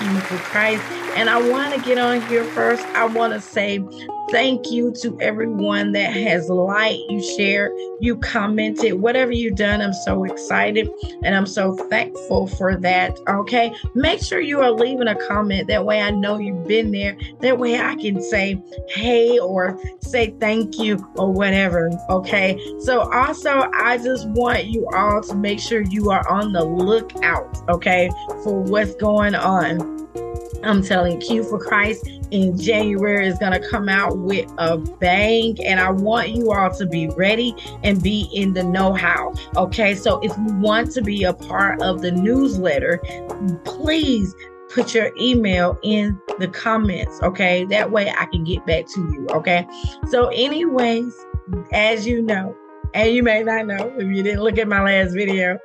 of for. And I want to get on here first. I want to say thank you to everyone that has liked, you shared, you commented, whatever you've done. I'm so excited and I'm so thankful for that. Okay. Make sure you are leaving a comment. That way I know you've been there. That way I can say, hey, or say thank you or whatever. Okay. So also, I just want you all to make sure you are on the lookout. Okay. For what's going on. I'm telling Q for Christ in January is going to come out with a bang. And I want you all to be ready and be in the know how. Okay. So if you want to be a part of the newsletter, please put your email in the comments. Okay. That way I can get back to you. Okay. So, anyways, as you know, and you may not know if you didn't look at my last video,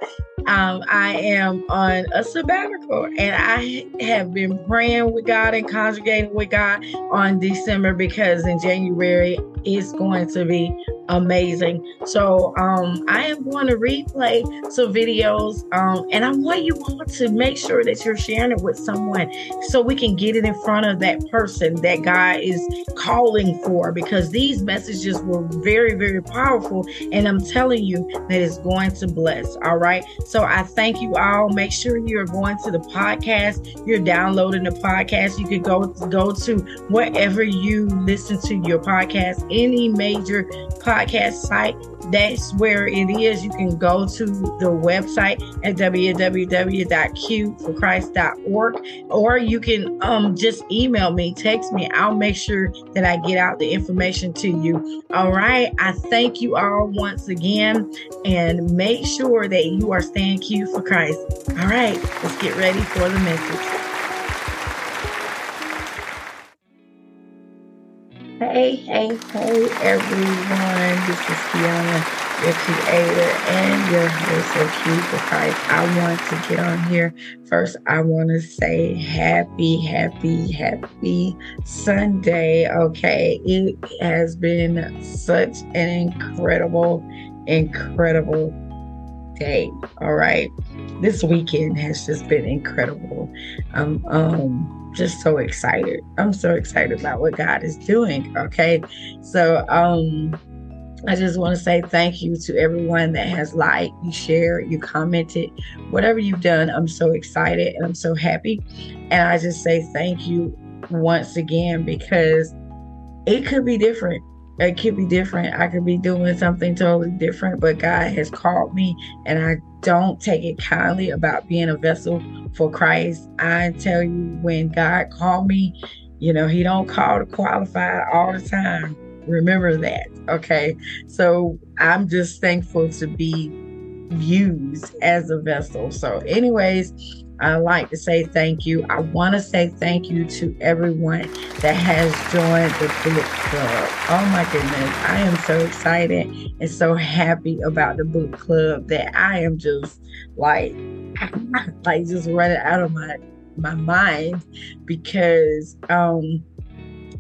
um, I am on a sabbatical and I have been praying with God and congregating with God on December because in January it's going to be amazing. So um, I am going to replay some videos, um, and I want you all to make sure that you're sharing it with someone so we can get it in front of that person that God is calling for. Because these messages were very, very powerful, and I'm telling you that it's going to bless. All right. So I thank you all. Make sure you're going to the podcast. You're downloading the podcast. You can go go to wherever you listen to your podcast, any major podcast podcast site. That's where it is. You can go to the website at www.qforchrist.org or you can um, just email me, text me. I'll make sure that I get out the information to you. All right. I thank you all once again and make sure that you are staying Q for Christ. All right. Let's get ready for the message. Hey, hey, hey, everyone. This is Quiana, your creator and your host of for Christ. I want to get on here. First, I want to say happy, happy, happy Sunday. Okay. It has been such an incredible, incredible All right. This weekend has just been incredible. Um, um, just so excited. I'm so excited about what God is doing. Okay. So um I just want to say thank you to everyone that has liked, you shared, you commented, whatever you've done. I'm so excited and I'm so happy. And I just say thank you once again because it could be different it could be different. I could be doing something totally different, but God has called me and I don't take it kindly about being a vessel for Christ. I tell you, when God called me, you know, He don't call to qualify all the time. Remember that. Okay. So I'm just thankful to be used as a vessel. So, anyways, I like to say thank you. I want to say thank you to everyone that has joined the book club. Oh my goodness. I am so excited and so happy about the book club that I am just like, like just running out of my my mind because um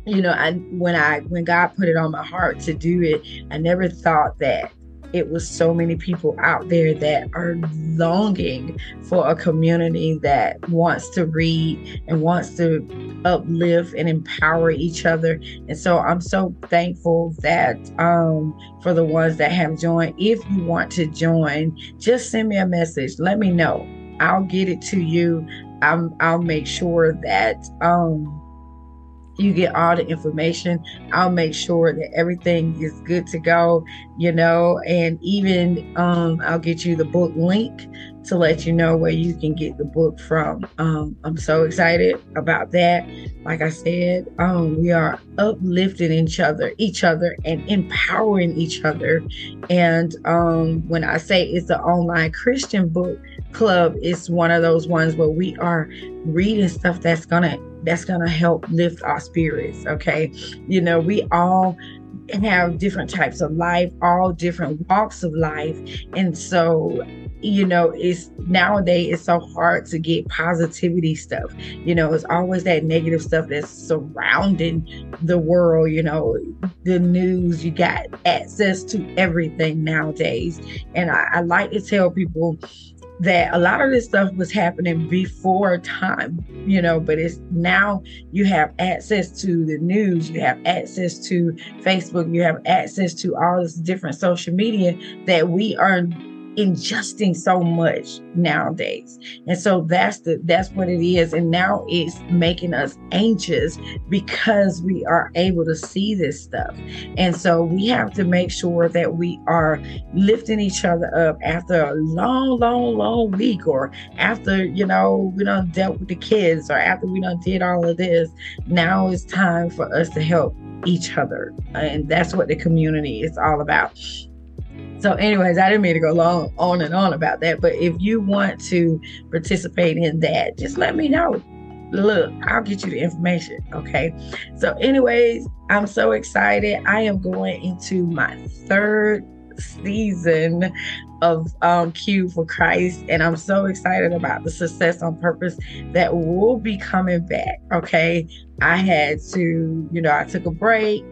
you know I when I when God put it on my heart to do it, I never thought that it was so many people out there that are longing for a community that wants to read and wants to uplift and empower each other. And so I'm so thankful that um, for the ones that have joined. If you want to join, just send me a message. Let me know. I'll get it to you. I'm, I'll make sure that um, you get all the information. I'll make sure that everything is good to go, you know, and even um, I'll get you the book link to let you know where you can get the book from. Um, I'm so excited about that. Like I said, um, we are uplifting each other, each other, and empowering each other. And um, when I say it's an online Christian book club, it's one of those ones where we are reading stuff that's gonna that's going to help lift our spirits. Okay. You know, we all have different types of life, all different walks of life. And so, you know, it's nowadays it's so hard to get positivity stuff. You know, it's always that negative stuff that's surrounding the world, you know, the news, you got access to everything nowadays. And I, I like to tell people that a lot of this stuff was happening before time, you know, but it's now you have access to the news, you have access to Facebook, you have access to all this different social media that we are ingesting so much nowadays. And so that's the that's what it is. And now it's making us anxious because we are able to see this stuff. And so we have to make sure that we are lifting each other up after a long long long week or after you know we done dealt with the kids or after we done did all of this. Now it's time for us to help each other. And that's what the community is all about so, anyways, I didn't mean to go long on and on about that. But if you want to participate in that, just let me know. Look, I'll get you the information. Okay. So, anyways, I'm so excited. I am going into my third season of um, Q for Christ, and I'm so excited about the success on purpose that will be coming back. Okay, I had to, you know, I took a break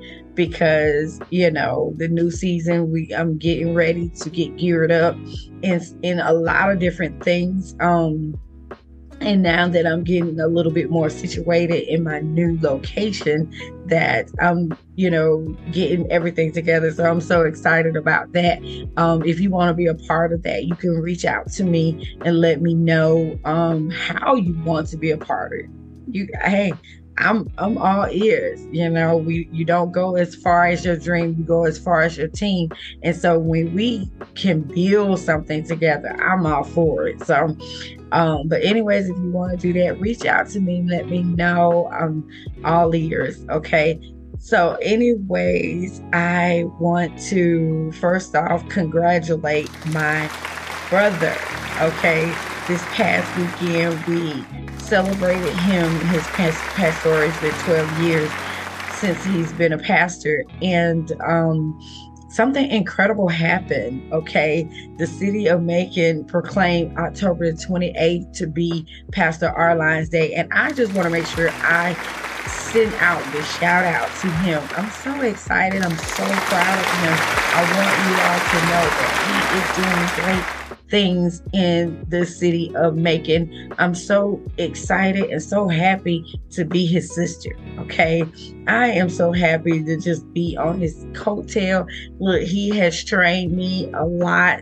because you know the new season we I'm getting ready to get geared up in in a lot of different things. Um and now that I'm getting a little bit more situated in my new location that I'm you know getting everything together. So I'm so excited about that. Um if you want to be a part of that you can reach out to me and let me know um how you want to be a part of it. You hey I'm I'm all ears. You know, we you don't go as far as your dream, you go as far as your team. And so when we can build something together, I'm all for it. So um, but anyways, if you want to do that, reach out to me, let me know. I'm all ears, okay? So, anyways, I want to first off congratulate my brother. Okay, this past weekend we celebrated him. His past pastoral has been 12 years since he's been a pastor, and um, something incredible happened. Okay, the city of Macon proclaimed October 28th to be Pastor Arline's Day, and I just want to make sure I send out the shout out to him. I'm so excited. I'm so proud of him. I want you all to know that he is doing great things in the city of Macon. I'm so excited and so happy to be his sister. Okay. I am so happy to just be on his coattail. Look, he has trained me a lot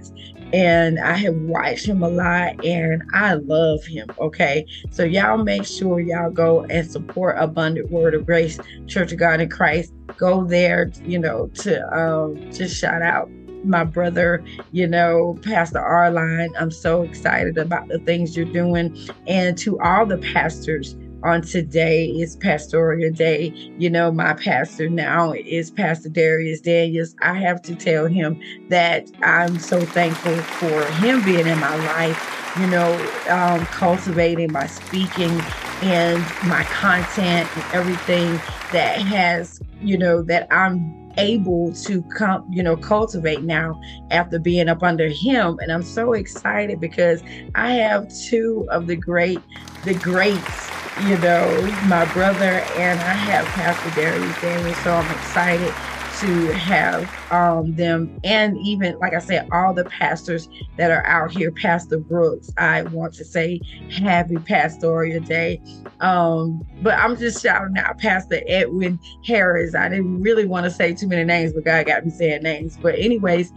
and I have watched him a lot and I love him. Okay. So y'all make sure y'all go and support Abundant Word of Grace Church of God in Christ. Go there, you know, to um just shout out my brother, you know, Pastor Arline. I'm so excited about the things you're doing. And to all the pastors on today is pastoral day. You know, my pastor now is Pastor Darius Daniels. I have to tell him that I'm so thankful for him being in my life, you know, um, cultivating my speaking and my content and everything that has, you know, that I'm able to come, you know, cultivate now after being up under him. And I'm so excited because I have two of the great, the greats, you know, my brother and I have Pastor Darius Daniels. So I'm excited to have um, them and even like I said, all the pastors that are out here, Pastor Brooks. I want to say happy pastoral day. Um, but I'm just shouting out Pastor Edwin Harris. I didn't really want to say too many names, but God got me saying names. But anyways,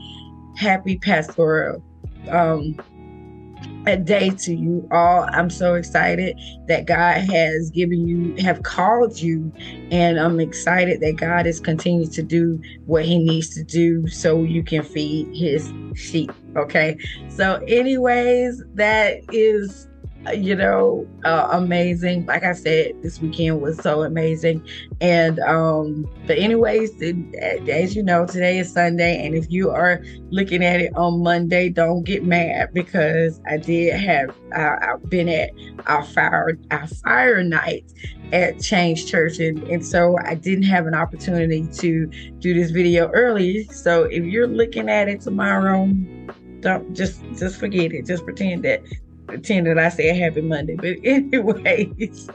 happy pastoral um, a day to you all. I'm so excited that God has given you, have called you, and I'm excited that God is continuing to do what He needs to do so you can feed His sheep. Okay. So, anyways, that is you know, uh, amazing. Like I said, this weekend was so amazing. And, um, but anyways, as you know, today is Sunday. And if you are looking at it on Monday, don't get mad because I did have, uh, I've been at our fire, our fire night at Change Church. And, and so I didn't have an opportunity to do this video early. So if you're looking at it tomorrow, don't just, just forget it. Just pretend that pretending I said happy Monday. But anyways,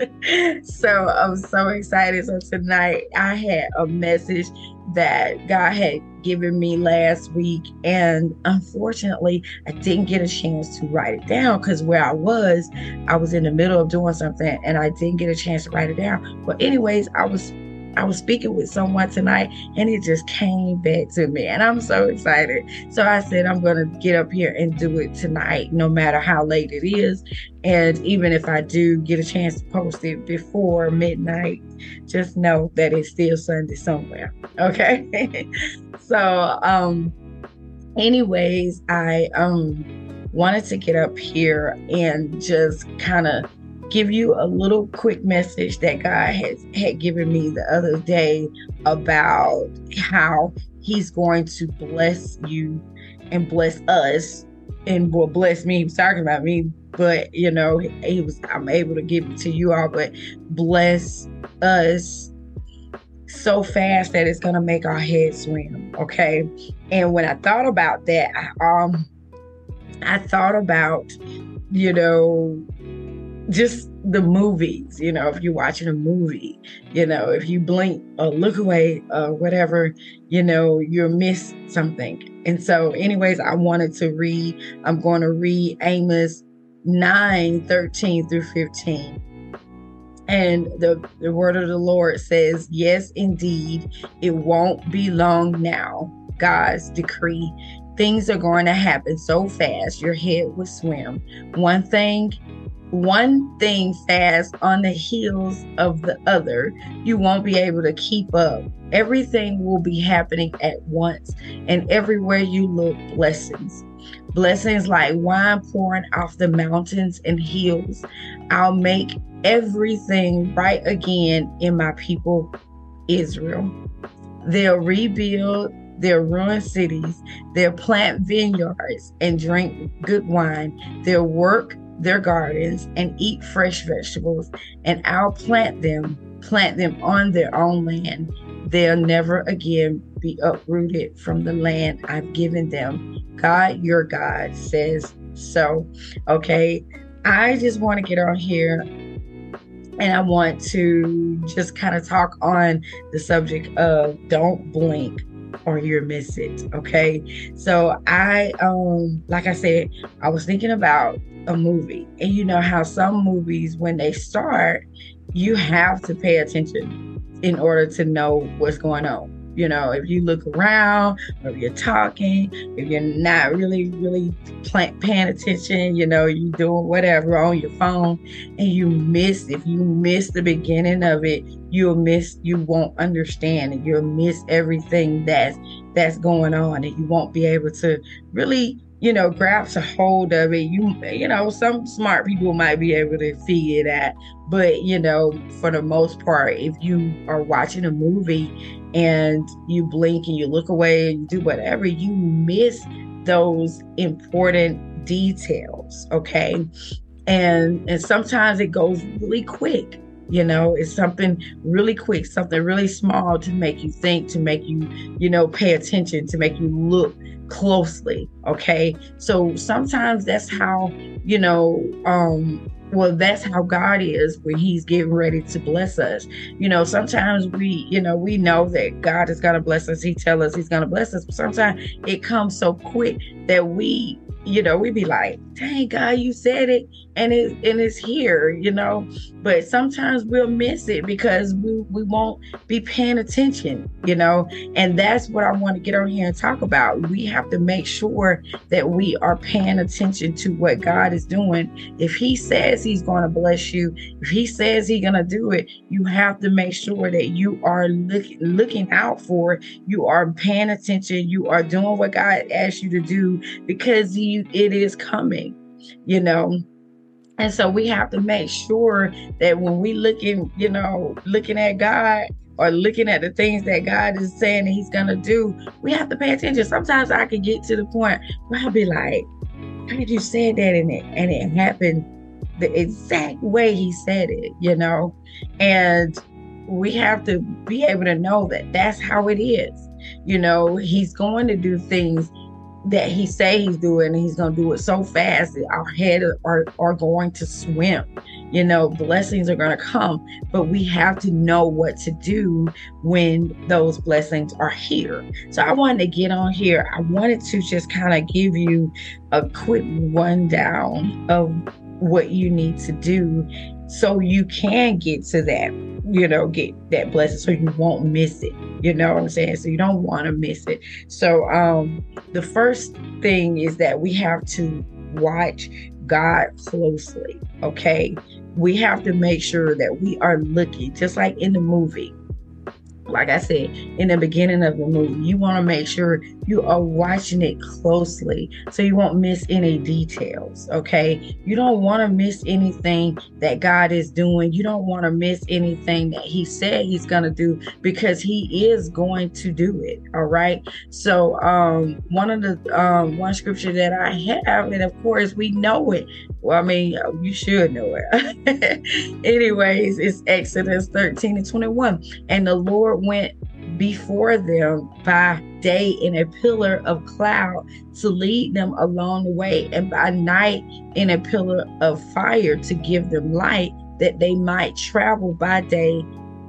so I'm so excited. So tonight I had a message that God had given me last week. And unfortunately, I didn't get a chance to write it down because where I was, I was in the middle of doing something and I didn't get a chance to write it down. But, anyways, I was I was speaking with someone tonight and it just came back to me. And I'm so excited. So I said, I'm going to get up here and do it tonight, no matter how late it is. And even if I do get a chance to post it before midnight, just know that it's still Sunday somewhere. Okay. so, um, anyways, I, um, wanted to get up here and just kind of give you a little quick message that God has had given me the other day about how He's going to bless you and bless us and will bless me. He was talking about me, but you know, he was I'm able to give it to you all, but bless us so fast that it's gonna make our head swim. Okay. And when I thought about that, I um I thought about, you know, just the movies, you know, if you're watching a movie, you know, if you blink or look away or whatever, you know, you'll miss something. And so, anyways, I wanted to read, I'm going to read Amos 9 13 through 15. And the, the word of the Lord says, Yes, indeed, it won't be long now. God's decree. Things are going to happen so fast, your head will swim. One thing one thing fast on the heels of the other, you won't be able to keep up. Everything will be happening at once, and everywhere you look, blessings. Blessings like wine pouring off the mountains and hills. I'll make everything right again in my people, Israel. They'll rebuild their ruined cities, they'll plant vineyards and drink good wine. They'll work their gardens and eat fresh vegetables, and I'll plant them, plant them on their own land. They'll never again be uprooted from the land I've given them. God, your God, says so. Okay. I just want to get on here and I want to just kind of talk on the subject of don't blink or you miss it. Okay. So I um like I said, I was thinking about a movie. And you know how some movies, when they start, you have to pay attention in order to know what's going on. You know, if you look around, or you're talking, if you're not really, really paying attention, you know, you doing whatever on your phone, and you miss, if you miss the beginning of it, you'll miss, you won't understand, and you'll miss everything that's that's going on, and you won't be able to really you know, grabs a hold of it. You, you know, some smart people might be able to figure that, but you know, for the most part, if you are watching a movie and you blink and you look away and do whatever, you miss those important details. Okay, and and sometimes it goes really quick. You know, it's something really quick, something really small to make you think, to make you, you know, pay attention, to make you look closely. Okay. So sometimes that's how, you know, um, well, that's how God is when He's getting ready to bless us. You know, sometimes we, you know, we know that God is going to bless us. He tell us He's going to bless us, but sometimes it comes so quick that we you know, we'd be like, dang God, you said it and it and it's here, you know. But sometimes we'll miss it because we, we won't be paying attention, you know. And that's what I want to get on here and talk about. We have to make sure that we are paying attention to what God is doing. If He says He's going to bless you, if He says He's going to do it, you have to make sure that you are looking looking out for it. You are paying attention. You are doing what God asked you to do because He you it is coming, you know. And so we have to make sure that when we looking, you know, looking at God or looking at the things that God is saying that He's gonna do, we have to pay attention. Sometimes I can get to the point where I'll be like, "How did you say that?" And it and it happened the exact way He said it, you know. And we have to be able to know that that's how it is. You know, He's going to do things that he say he's doing and he's going to do it so fast that our head are, are going to swim. You know blessings are going to come but we have to know what to do when those blessings are here. So i wanted to get on here. I wanted to just kind of give you a quick rundown of what you need to do so you can get to that you know, get that blessing so you won't miss it. You know what I'm saying? So you don't want to miss it. So um the first thing is that we have to watch God closely. Okay. We have to make sure that we are looking, just like in the movie like I said in the beginning of the movie, you want to make sure you are watching it closely so you won't miss any details. Okay. You don't want to miss anything that God is doing. You don't want to miss anything that He said He's going to do because He is going to do it. All right. So, um, one of the, um, one scripture that I have, and of course we know it. Well, I mean, you should know it. Anyways, it's Exodus 13 and 21. And the Lord went before them by day in a pillar of cloud to lead them along the way, and by night in a pillar of fire to give them light, that they might travel by day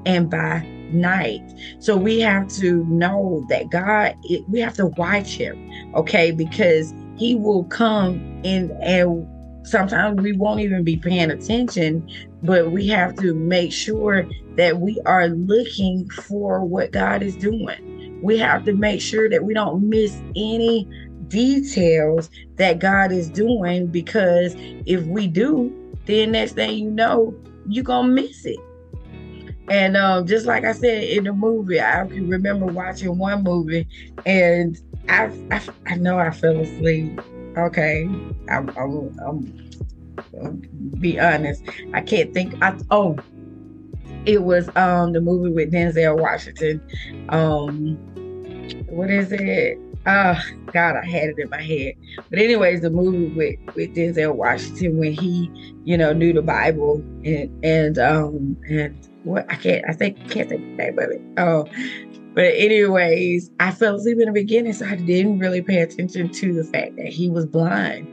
and by night. So we have to know that God, it, we have to watch Him, okay, because He will come in and sometimes we won't even be paying attention, but we have to make sure that we are looking for what God is doing. We have to make sure that we don't miss any details that God is doing because if we do, then next thing you know, you're gonna miss it. And um, just like I said in the movie, I can remember watching one movie and I, I, I know I fell asleep Okay, I'm, I'm, I'm, I'm be honest. I can't think. I oh, it was um the movie with Denzel Washington. Um, what is it? Oh God, I had it in my head. But anyways, the movie with with Denzel Washington when he, you know, knew the Bible and and um and what I can't I think can't think the name of it. Oh, but anyways, I fell asleep in the beginning, so I didn't really pay attention to the fact that he was blind.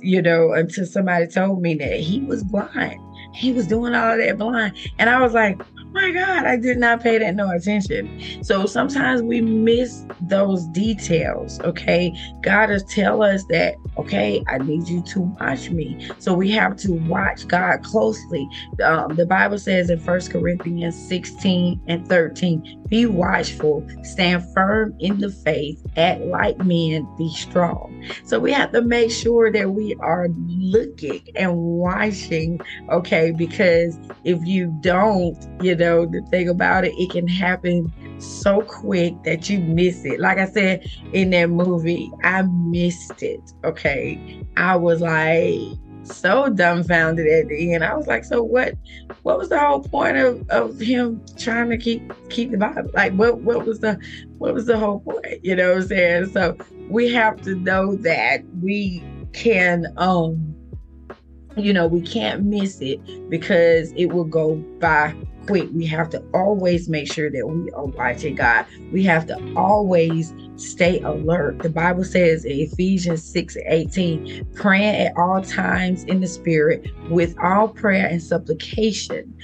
You know, until somebody told me that he was blind. He was doing all that blind. And I was like, my God, I did not pay that no attention. So sometimes we miss those details. Okay. God does tell us that, okay, I need you to watch me. So we have to watch God closely. Um, the Bible says in First Corinthians 16 and 13, be watchful, stand firm in the faith, act like men, be strong. So we have to make sure that we are looking and watching, okay, because if you don't, you know, the thing about it, it can happen so quick that you miss it. Like I said in that movie, I missed it. Okay. I was like so dumbfounded at the end. I was like, so what what was the whole point of, of him trying to keep keep the Bible? Like what what was the what was the whole point? You know what I'm saying? So we have to know that we can um you know, we can't miss it because it will go by quick. We have to always make sure that we are watching God. We have to always stay alert. The Bible says in Ephesians 6 18, praying at all times in the Spirit with all prayer and supplication.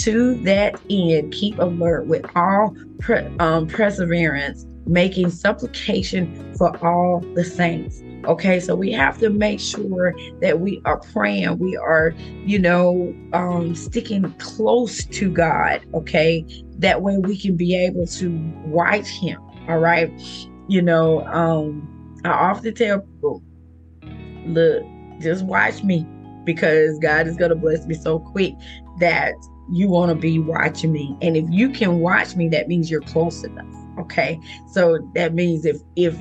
To that end, keep alert with all pre- um, perseverance, making supplication for all the saints. Okay, so we have to make sure that we are praying, we are, you know, um, sticking close to God. Okay, that way we can be able to watch Him. All right, you know, um, I often tell people, look, just watch me because God is going to bless me so quick that you want to be watching me. And if you can watch me, that means you're close enough. Okay. So that means if if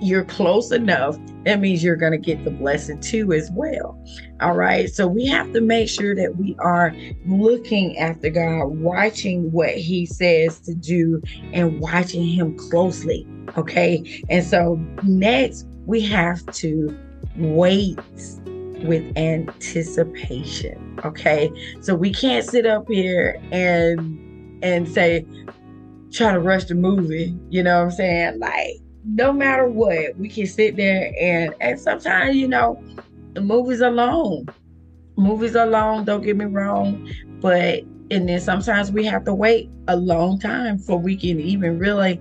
you're close enough, that means you're going to get the blessing too as well. All right. So we have to make sure that we are looking after God, watching what He says to do, and watching Him closely. Okay. And so next, we have to wait with anticipation. Okay. So we can't sit up here and and say, try to rush the movie. You know what I'm saying? Like, no matter what, we can sit there and and sometimes, you know, the movies are long. Movies are long, don't get me wrong, but and then sometimes we have to wait a long time for we can even really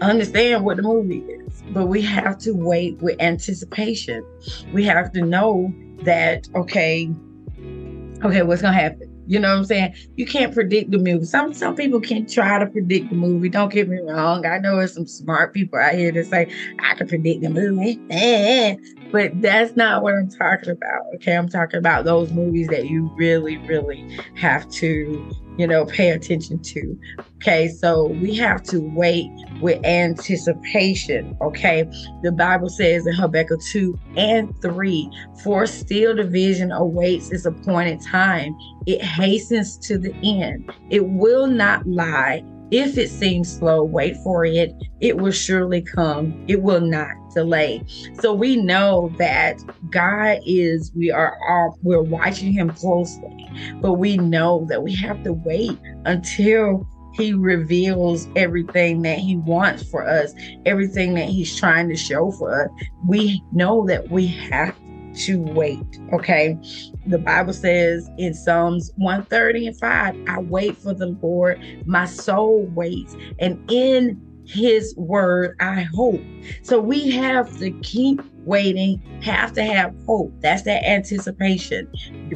understand what the movie is. But we have to wait with anticipation. We have to know that okay, okay, what's gonna happen? You know what I'm saying? You can't predict the movie. Some some people can try to predict the movie. Don't get me wrong. I know there's some smart people out here that say I can predict the movie. Eh, But that's not what I'm talking about. Okay, I'm talking about those movies that you really, really have to you know, pay attention to. Okay, so we have to wait with anticipation. Okay, the Bible says in Habakkuk 2 and 3 For still the vision awaits its appointed time, it hastens to the end, it will not lie. If it seems slow, wait for it. It will surely come. It will not delay. So we know that God is, we are all, we're watching him closely, but we know that we have to wait until he reveals everything that he wants for us, everything that he's trying to show for us. We know that we have to wait. Okay. The Bible says in Psalms 130 and 5, I wait for the Lord, my soul waits, and in his word I hope. So we have to keep waiting, have to have hope. That's that anticipation.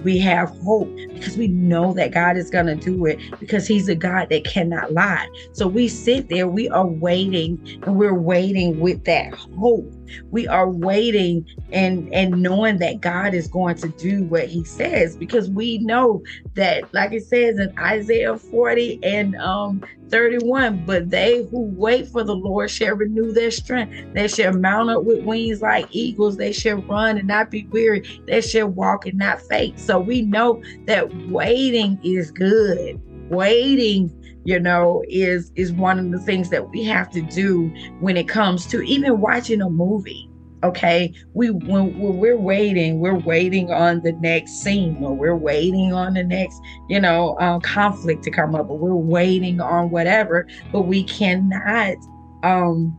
We have hope because we know that God is going to do it because He's a God that cannot lie. So we sit there, we are waiting, and we're waiting with that hope. We are waiting and and knowing that God is going to do what He says because we know that, like it says in Isaiah 40 and um 31 but they who wait for the lord shall renew their strength. They shall mount up with wings like eagles. They shall run and not be weary. They shall walk and not faint. So we know that waiting is good. Waiting you know is is one of the things that we have to do when it comes to even watching a movie okay we when, when, we're waiting we're waiting on the next scene or we're waiting on the next you know um, conflict to come up or we're waiting on whatever but we cannot um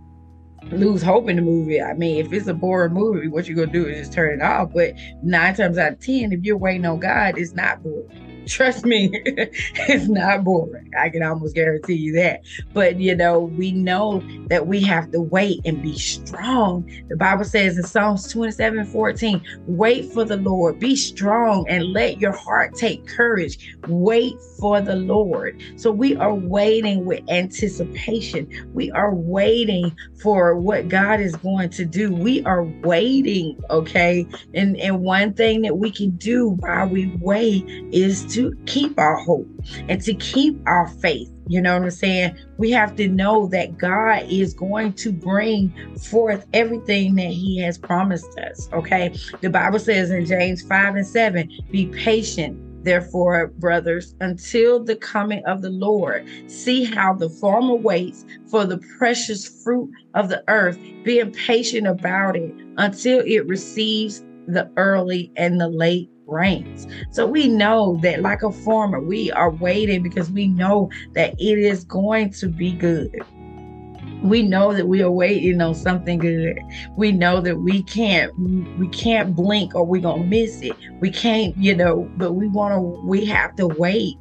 lose hope in the movie. I mean, if it's a boring movie, what you're gonna do is just turn it off. But nine times out of ten, if you're waiting on God, it's not boring. Trust me, it's not boring. I can almost guarantee you that. But you know, we know that we have to wait and be strong. The Bible says in Psalms 27 14, wait for the Lord, be strong and let your heart take courage. Wait for the Lord. So we are waiting with anticipation. We are waiting for what God is going to do. We are waiting, okay? And and one thing that we can do while we wait is to to keep our hope and to keep our faith. You know what I'm saying? We have to know that God is going to bring forth everything that He has promised us. Okay. The Bible says in James 5 and 7 be patient therefore, brothers, until the coming of the Lord. See how the farmer waits for the precious fruit of the earth, being patient about it until it receives the early and the late rains. So we know that, like a farmer, we are waiting because we know that it is going to be good. We know that we are waiting on something good. We know that we can't we can't blink or we're gonna miss it. We can't, you know, but we wanna we have to wait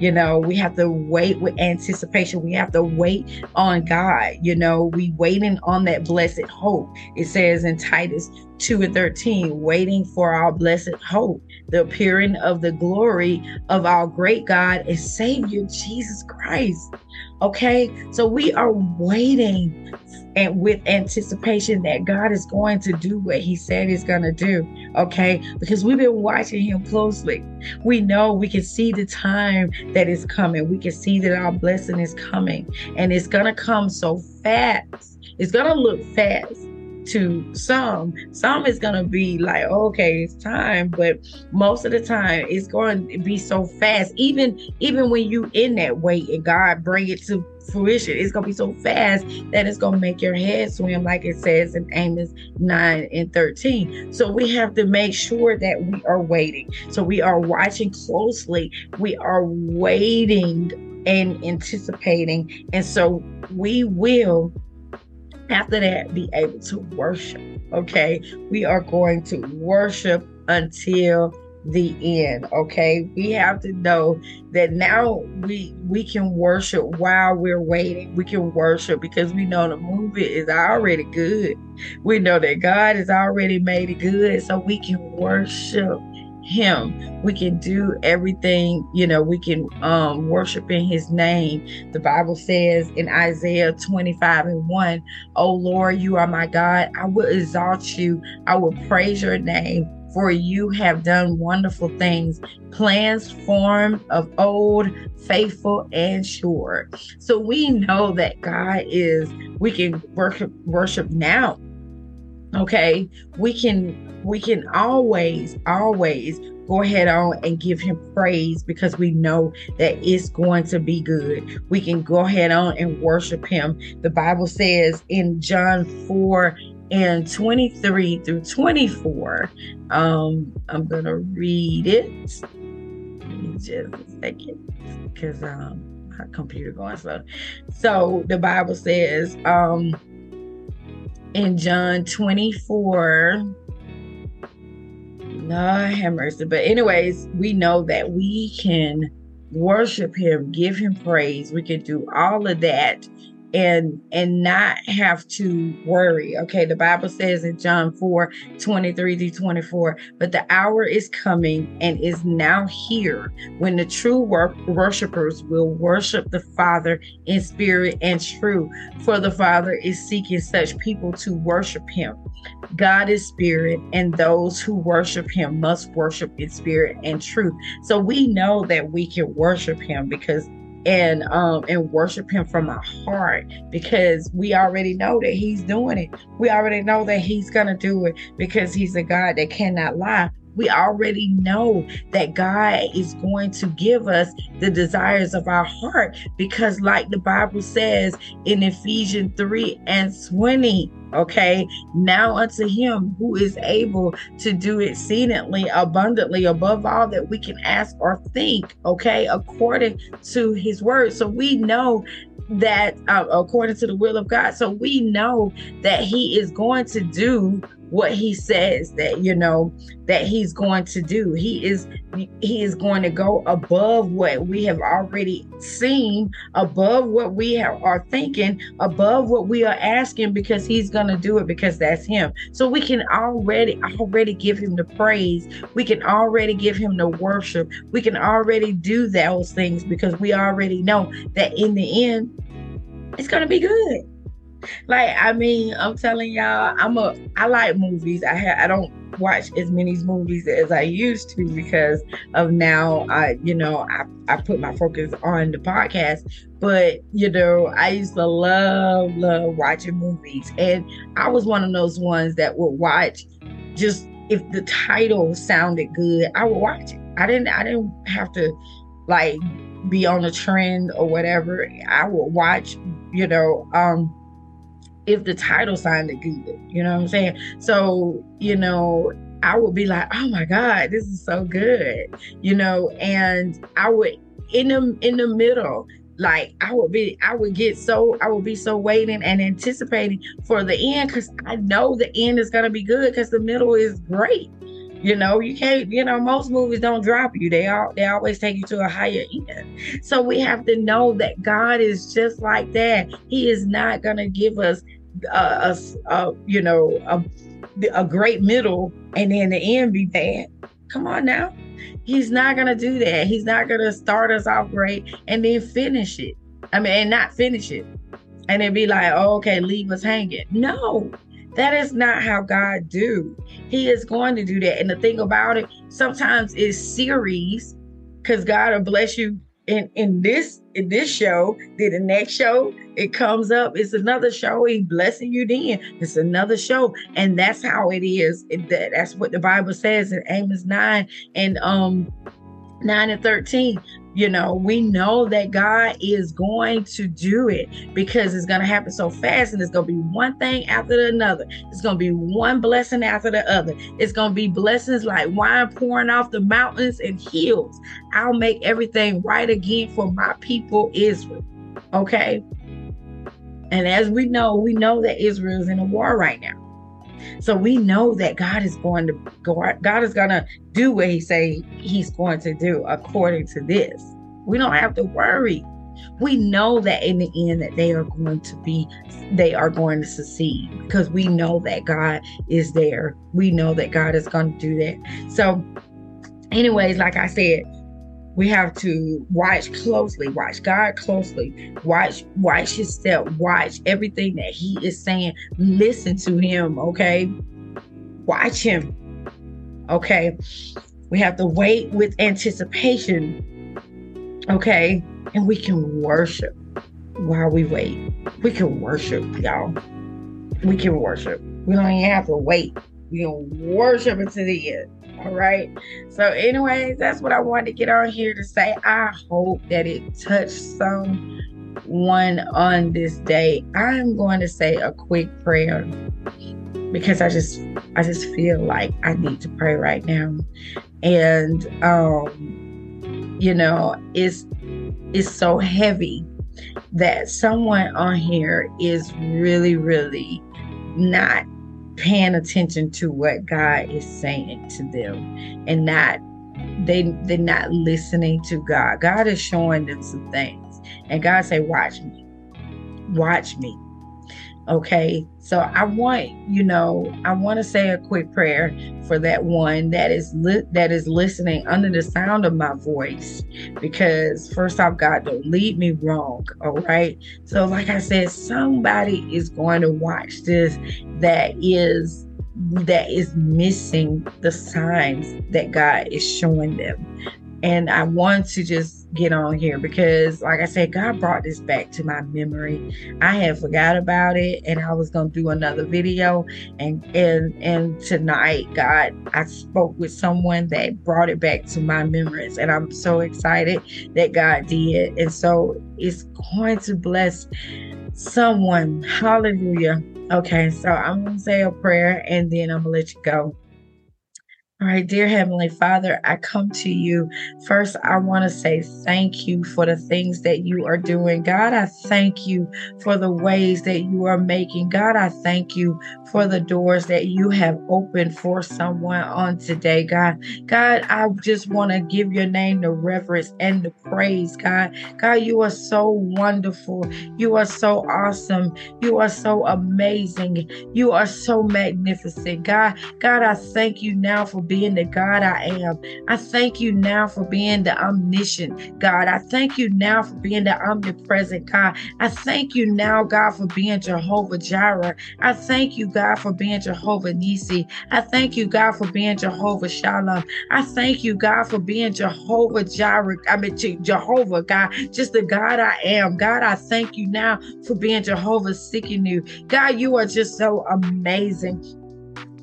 you know, we have to wait with anticipation. We have to wait on God. You know, we waiting on that blessed hope. It says in Titus 2 and 13, waiting for our blessed hope, the appearing of the glory of our great God and Savior Jesus Christ. Okay, so we are waiting and with anticipation that God is going to do what He said He's going to do. Okay, because we've been watching Him closely. We know we can see the time that is coming. We can see that our blessing is coming, and it's going to come so fast. It's going to look fast to some. Some is gonna be like, okay, it's time, but most of the time it's going to be so fast. Even even when you in that wait and God bring it to fruition, it's gonna be so fast that it's gonna make your head swim, like it says in Amos 9 and 13. So we have to make sure that we are waiting. So we are watching closely, we are waiting and anticipating, and so we will after that, be able to worship. Okay. We are going to worship until the end okay we have to know that now we we can worship while we're waiting we can worship because we know the movie is already good we know that god has already made it good so we can worship him. We can do everything you know we can um worship in his name. The bible says in isaiah 25 and 1 oh lord you are my god. I will exalt you. I will praise your name for you have done wonderful things plans formed of old faithful and sure. So we know that god is we can worship worship now okay we can we can always always go ahead on and give him praise because we know that it's going to be good. We can go ahead on and worship him. The bible says in john 4 and 23 through 24 um i'm gonna read it. Me just a second because um my computer going slow. So the bible says um in John 24. Lord have mercy. But, anyways, we know that we can worship Him, give Him praise. We can do all of that and and not have to worry okay? The bible says in john 4 23 to 24 but the hour is coming and is now here when the true wor- worshipers will worship the father in spirit and true for the father is seeking such people to worship him. God is spirit and those who worship him must worship in spirit and truth. So we know that we can worship him because and um and worship him from my heart because we already know that he's doing it. We already know that he's gonna do it because he's a god that cannot lie we already know that God is going to give us the desires of our heart because, like the Bible says in Ephesians 3 and 20, okay, now unto him who is able to do exceedingly abundantly above all that we can ask or think, okay, according to his word. So we know that uh, according to the will of God. So we know that he is going to do what he says that you know that he's going to do. He is he is going to go above what we have already seen above what we have, are thinking above what we are asking because he's going to do it because that's him. So we can already already give him the praise. We can already give him the worship. We can already do those things because we already know that in the end it's going to be good like I mean, I'm telling y'all, I'm a I like movies. I have I don't watch as many movies as I used to because of now I you know I, I put my focus on the podcast. But you know I used to love love watching movies. And I was one of those ones that would watch just if the title sounded good I would watch it. I didn't I didn't have to like be on a trend or whatever. I would watch you know um if the title sounded good. You know what I'm saying? So, you know, I would be like, oh my God, this is so good. You know, and I would in the in the middle, like I would be I would get so I would be so waiting and anticipating for the end because I know the end is gonna be good because the middle is great. You know, you can't, you know, most movies don't drop you. They all they always take you to a higher end. So we have to know that God is just like that. He is not gonna give us a, a, you know a, a great middle and then the end be bad. Come on now. He's not gonna do that. He's not gonna start us off great and then finish it. I mean and not finish it. And then be like oh, okay leave us hanging. No that is not how god do. He is going to do that. And the thing about it sometimes it's series because god will bless you in in this in this show then the next show it comes up it's another show he blessing you then it's another show. And that's how it is it, that, that's what the bible says in amos 9 and um 9 and 13 you know, we know that God is going to do it because it's going to happen so fast and it's going to be one thing after another. It's going to be one blessing after the other. It's going to be blessings like wine pouring off the mountains and hills. I'll make everything right again for my people, Israel. Okay. And as we know, we know that Israel is in a war right now. So we know that God is going to go God is going to do what he say he's going to do according to this. We don't have to worry. We know that in the end that they are going to be they are going to succeed because we know that God is there. We know that God is going to do that. So anyways, like I said, we have to watch closely watch god closely watch watch his step watch everything that he is saying. Listen to him okay? Watch him okay? We have to wait with anticipation okay? And we can worship while we wait. We can worship y'all. We can worship. We don't even have to wait. We can worship until the end all right. So, anyways, that's what I wanted to get on here to say. I hope that it touched someone on this day. I'm going to say a quick prayer because I just I just feel like I need to pray right now. And um you know, it's it's so heavy that someone on here is really really not paying attention to what God is saying to them and not they they're not listening to God. God is showing them some things. And God say, watch me. Watch me. Okay. So I want, you know, I want to say a quick prayer for that one that is li- that is listening under the sound of my voice because first off God don't lead me wrong, all right? So like I said, somebody is going to watch this that is that is missing the signs that God is showing them. And I want to just get on here because, like I said, God brought this back to my memory. I had forgot about it, and I was gonna do another video. And and and tonight, God, I spoke with someone that brought it back to my memories, and I'm so excited that God did. And so it's going to bless someone. Hallelujah. Okay, so I'm gonna say a prayer, and then I'm gonna let you go. All right, dear Heavenly Father, I come to you. First, I want to say thank you for the things that you are doing. God, I thank you for the ways that you are making. God, I thank you for the doors that you have opened for someone on today, God. God, I just want to give your name the reverence and the praise, God. God, you are so wonderful. You are so awesome. You are so amazing. You are so magnificent, God. God, I thank you now for being the God I am. I thank you now for being the omniscient God. I thank you now for being the omnipresent God. I thank you now, God, for being Jehovah Jireh. I thank you, God, for being Jehovah Nissi. I thank you, God, for being Jehovah Shalom. I thank you, God, for being Jehovah Jireh. I mean, Jehovah, God, just the God I am. God, I thank you now for being Jehovah Tsidkenu. God, you are just so amazing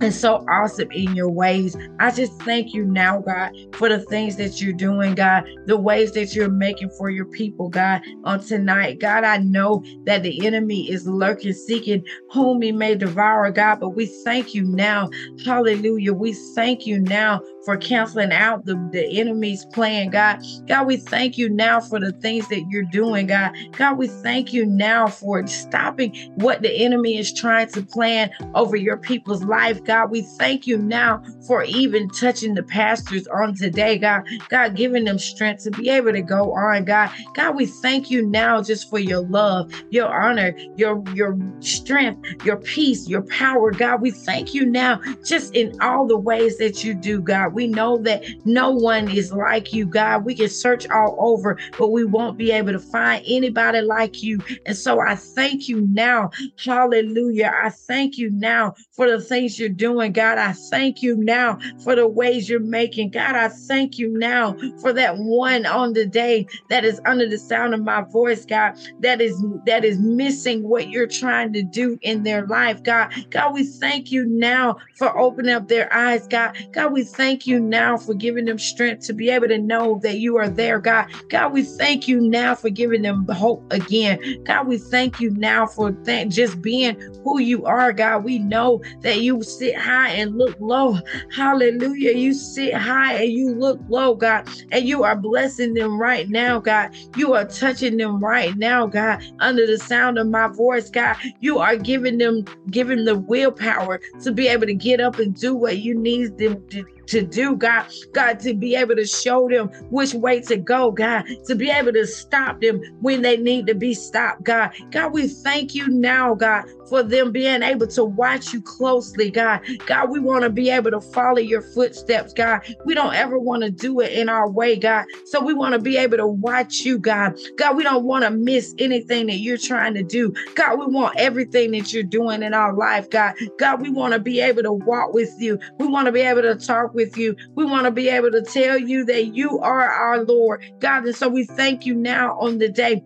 and so awesome in your ways. I just thank you now, God, for the things that you're doing, God, the ways that you're making for your people, God, on tonight. God, I know that the enemy is lurking, seeking whom he may devour, God, but we thank you now. Hallelujah. We thank you now for canceling out the, the enemy's plan, God. God, we thank you now for the things that you're doing, God. God, we thank you now for stopping what the enemy is trying to plan over your people's life. God, we thank you now for even touching the pastors on today, God. God, giving them strength to be able to go on, God. God, we thank you now just for your love, your honor, your your strength, your peace, your power, God. We thank you now just in all the ways that you do, God. We know that no one is like you, God. We can search all over, but we won't be able to find anybody like you. And so I thank you now. Hallelujah. I thank you now for the things you're doing. God, I thank you now for the ways you're making. God, I thank you now for that one on the day that is under the sound of my voice, God, that is that is missing what you're trying to do in their life, God. God, we thank you now for opening up their eyes, God. God, we thank you now for giving them strength to be able to know that you are there, God. God, we thank you now for giving them hope again. God, we thank you now for th- just being who you are, God. We know that you sit high and look low. Hallelujah. You sit high and you look low, God, and you are blessing them right now, God. You are touching them right now, God, under the sound of my voice, God. You are giving them, giving the willpower to be able to get up and do what you need them to to do, God. God, to be able to show them which way to go, God, to be able to stop them when they need to be stopped, God. God, we thank you now, God, for them being able to watch you closely, God. God, we want to be able to follow your footsteps, God. We don't ever want to do it in our way, God. So we want to be able to watch you, God. God, we don't want to miss anything that you're trying to do. God, we want everything that you're doing in our life, God. God, we want to be able to walk with you. We want to be able to talk with you. We want to be able to tell you that you are our Lord, God. And so we thank you now on the day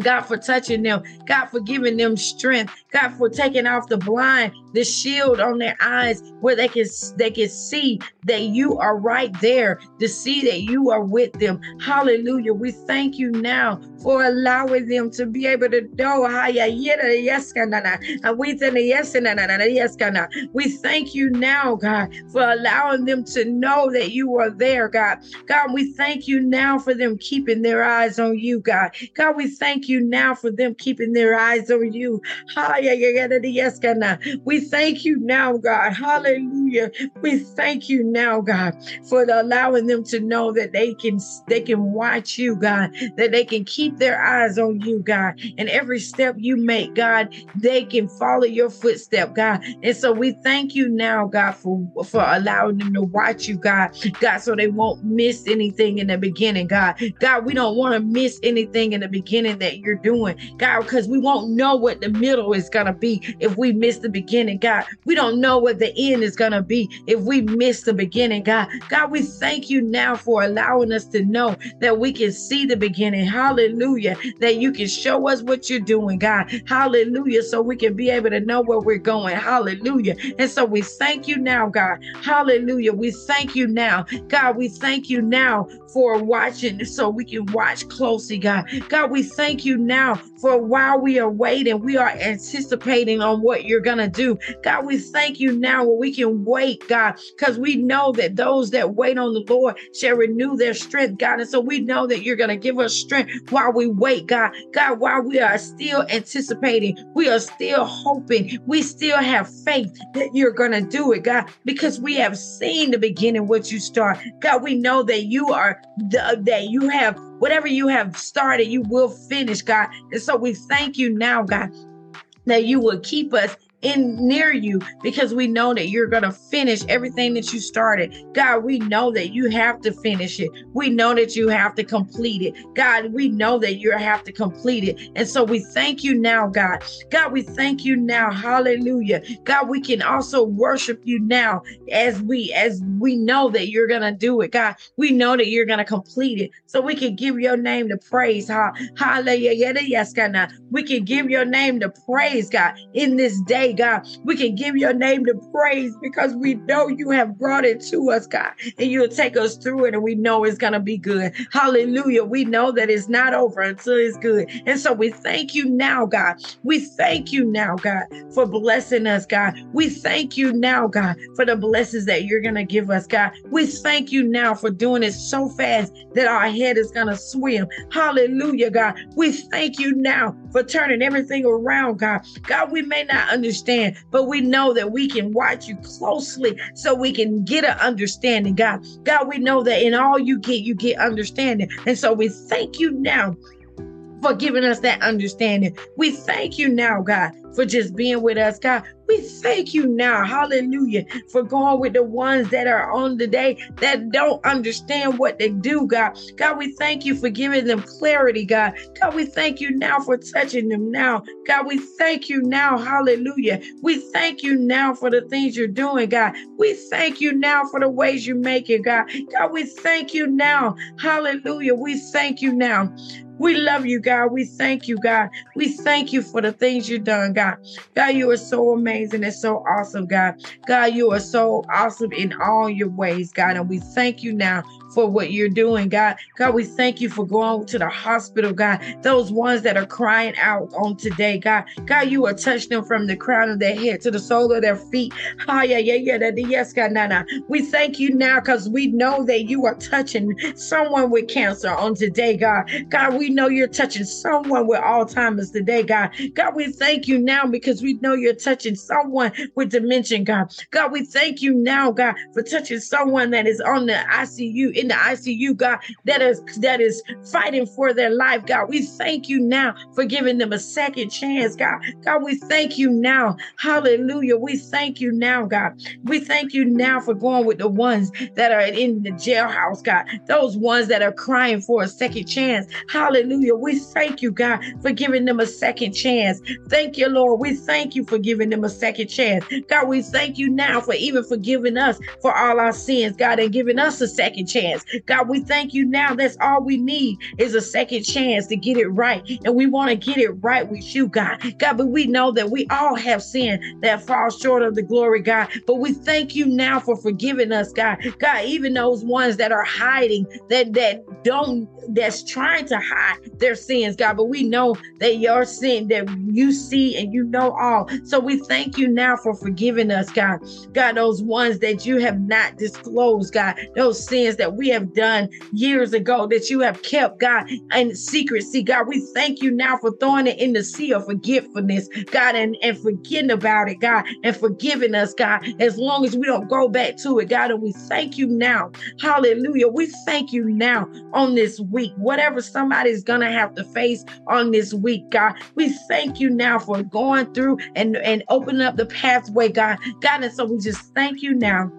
God, for touching them. God, for giving them strength. God, for taking off the blind, the shield on their eyes where they can they can see that you are right there, to see that you are with them. Hallelujah. We thank you now for allowing them to be able to know we thank you now, God, for allowing them to know that you are there, God. God, we thank you now for them keeping their eyes on you, God. God, we thank you now for them keeping their eyes on you. We thank you now, God. Hallelujah. We thank you now, God, for allowing them to know that they can they can watch you, God, that they can keep their eyes on you, God. And every step you make, God, they can follow your footstep, God. And so we thank you now, God, for, for allowing them to watch you, God. God, so they won't miss anything in the beginning, God. God, we don't want to miss anything in the beginning that you're doing, God, because we won't know what the middle is to be if we miss the beginning, God. We don't know what the end is going to be if we miss the beginning, God. God, we thank you now for allowing us to know that we can see the beginning. Hallelujah. That you can show us what you're doing, God. Hallelujah. So we can be able to know where we're going. Hallelujah. And so we thank you now, God. Hallelujah. We thank you now. God, we thank you now for watching so we can watch closely, God. God, we thank you now for while we are waiting, we are anticipating on what you're going to do. God, we thank you now where we can wait, God, because we know that those that wait on the Lord shall renew their strength, God. And so we know that you're going to give us strength while we wait, God. God, while we are still anticipating, we are still hoping, we still have faith that you're going to do it, God, because we have seen the beginning, what you start. God, we know that you are, the, that you have whatever you have started, you will finish, God. And so we thank you now, God, that you will keep us in near you because we know that you're going to finish everything that you started. God, we know that you have to finish it. We know that you have to complete it. God, we know that you have to complete it. And so we thank you now, God. God, we thank you now. Hallelujah. God, we can also worship you now as we as we know that you're going to do it. God, we know that you're going to complete it. So we can give your name the praise. Hallelujah. Yes, God. We can give your name the praise, God, in this day God. We can give your name the praise because we know you have brought it to us, God, and you'll take us through it and we know it's going to be good. Hallelujah. We know that it's not over until it's good. And so we thank you now, God. We thank you now, God, for blessing us, God. We thank you now, God, for the blessings that you're going to give us, God. We thank you now for doing it so fast that our head is going to swim. Hallelujah, God. We thank you now for turning everything around, God. God, we may not understand understand, but we know that we can watch you closely so we can get an understanding, God. God, we know that in all you get, you get understanding. And so we thank you now for giving us that understanding. We thank you now, God, for just being with us, God. We thank you now, hallelujah, for going with the ones that are on the day that don't understand what they do, God. God, we thank you for giving them clarity, God. God, we thank you now for touching them now. God, we thank you now, hallelujah. We thank you now for the things you're doing, God. We thank you now for the ways you make it, God. God, we thank you now, hallelujah. We thank you now We love you, God. We thank you, God. We thank you for the things you've done, God. God, you are so amazing and so awesome, God. God, you are so awesome in all your ways, God. And we thank you now for what you're doing, God. God, we thank you for going to the hospital, God. Those ones that are crying out on today, God. God, you are touching them from the crown of their head to the sole of their feet. Ah, yeah, yeah, yeah. That, Yes, God, nah, nah. We thank you now because we know that you are touching someone with cancer on today, God. God, we know you're touching someone with Alzheimer's today, God. God, we thank you now because we know you're touching someone with dementia, God. God, we thank you now, God, for touching someone that is on the ICU in the ICU, God, that is that is fighting for their life, God. We thank you now for giving them a second chance, God. God, we thank you now. Hallelujah. We thank you now, God. We thank you now for going with the ones that are in the jailhouse, God. Those ones that are crying for a second chance. Hallelujah. We thank you, God, for giving them a second chance. Thank you, Lord. We thank you for giving them a second chance. God, we thank you now for even forgiving us for all our sins, God, and giving us a second chance chance. God, we thank you now. That's all we need is a second chance to get it right. And we want to get it right with you, God. God, but we know that we all have sin that falls short of the glory, God. But we thank you now for forgiving us, God. God, even those ones that are hiding, that that don't that's trying to hide their sins, God. But we know that your sin that you see and you know all. So we thank you now for forgiving us, God. God, those ones that you have not disclosed, God, those sins that we have done years ago that you have kept, God, in secrecy, God. We thank you now for throwing it in the sea of forgetfulness, God, and, and forgetting about it, God, and forgiving us, God, as long as we don't go back to it, God. And we thank you now. Hallelujah. We thank you now on this week whatever somebody's going to have to face on this week, God. We thank you now for going through and, and opening up the pathway, God. God, and so we just thank you now.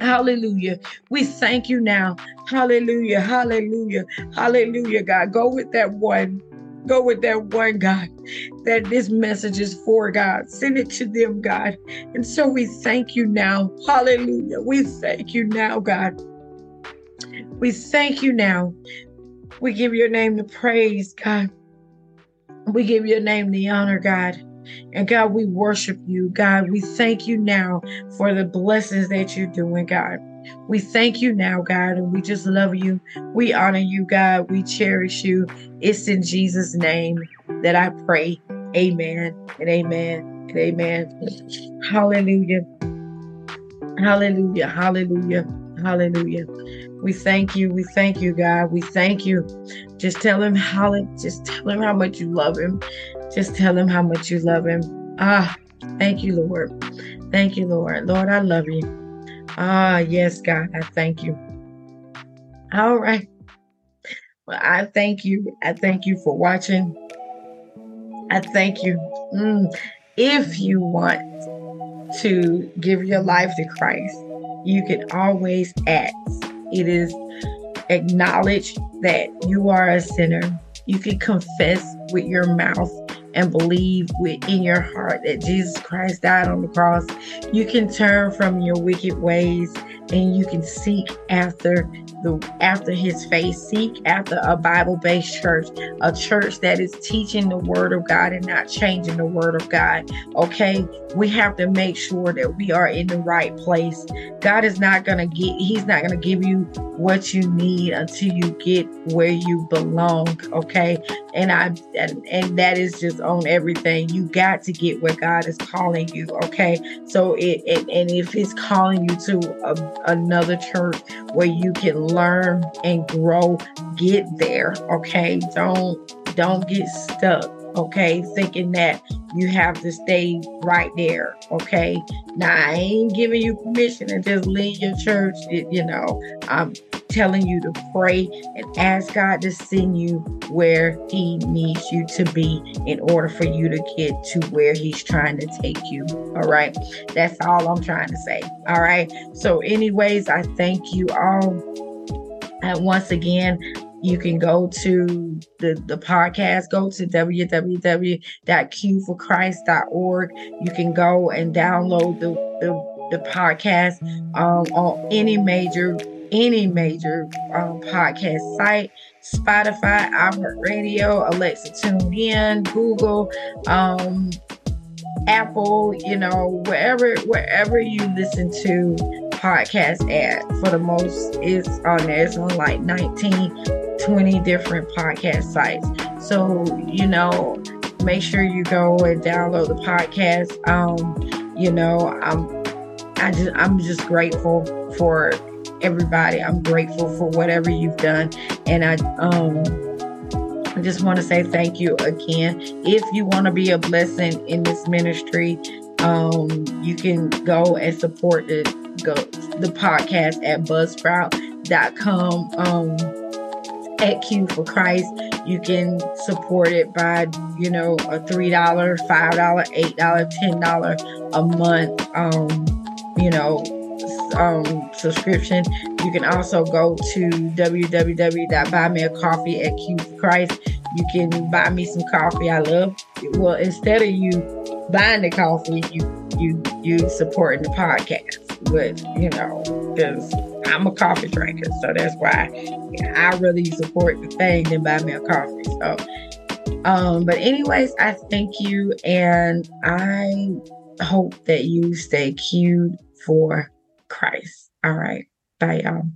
Hallelujah. We thank you now. Hallelujah. Hallelujah. Hallelujah, God. Go with that one. Go with that one, God, that this message is for, God. Send it to them, God. And so we thank you now. Hallelujah. We thank you now, God. We thank you now. We give your name the praise, God. We give your name the honor, God. And God, we worship you, God. We thank you now for the blessings that you're doing, God. We thank you now, God, and we just love you. We honor you, God. We cherish you. It's in Jesus' name that I pray. Amen and amen and amen. Hallelujah. Hallelujah. Hallelujah. Hallelujah. We thank you. We thank you, God. We thank you. Just tell him how just tell him how much you love him. Just tell him how much you love him. Ah, thank you, Lord. Thank you, Lord. Lord, I love you. Ah, yes, God, I thank you. All right. Well, I thank you. I thank you for watching. I thank you. Mm. If you want to give your life to Christ, you can always ask. It is acknowledge that you are a sinner. You can confess with your mouth and believe within your heart that Jesus Christ died on the cross. You can turn from your wicked ways and you can seek after the after his face. Seek after a bible-based church a church that is teaching the word of god and not changing the word of god okay? We have to make sure that we are in the right place. God is not to get he's not to give you what you need until you get where you belong okay and i and, and that is just on everything. You got to get where god is calling you okay? So it, it and if he's calling you to a, another church where you can learn and grow get there okay? Don't don't get stuck okay thinking that you have to stay right there okay now i ain't giving you permission to just leave your church you know i'm telling you to pray and ask God to send you where He needs you to be in order for you to get to where He's trying to take you. All right. That's all I'm trying to say. All right. So, anyways, I thank you all. And once again, you can go to the, the podcast, go to www.qforchrist.org. You can go and download the, the, the podcast um, on any major any major um, podcast site. Spotify, iHeartRadio, Alexa Tune In, Google, um, Apple, you know, wherever wherever you listen to podcasts at for the most is on there. It's on like 19, 20 different podcast sites. So, you know, make sure you go and download the podcast. Um, you know, I'm I just I'm just grateful for everybody. I'm grateful for whatever you've done. And I um I just want to say thank you again. If you want to be a blessing in this ministry, um, you can go and support the go the podcast at buzzsprout.com. Um, at Q for Christ. You can support it by, you know, a $3, $5, $8, $10 a month, um, you know, um, subscription. You can also go to www.buymeacoffee at Q for Christ. You can buy me some coffee. I love, well, instead of you buying the coffee, you, you, you supporting the podcast with, you know, because I'm a coffee drinker, so that's why I really support the thing than buy me a coffee. So, um, but anyways, I thank you, and I hope that you stay queued for Christ. All right, bye, y'all.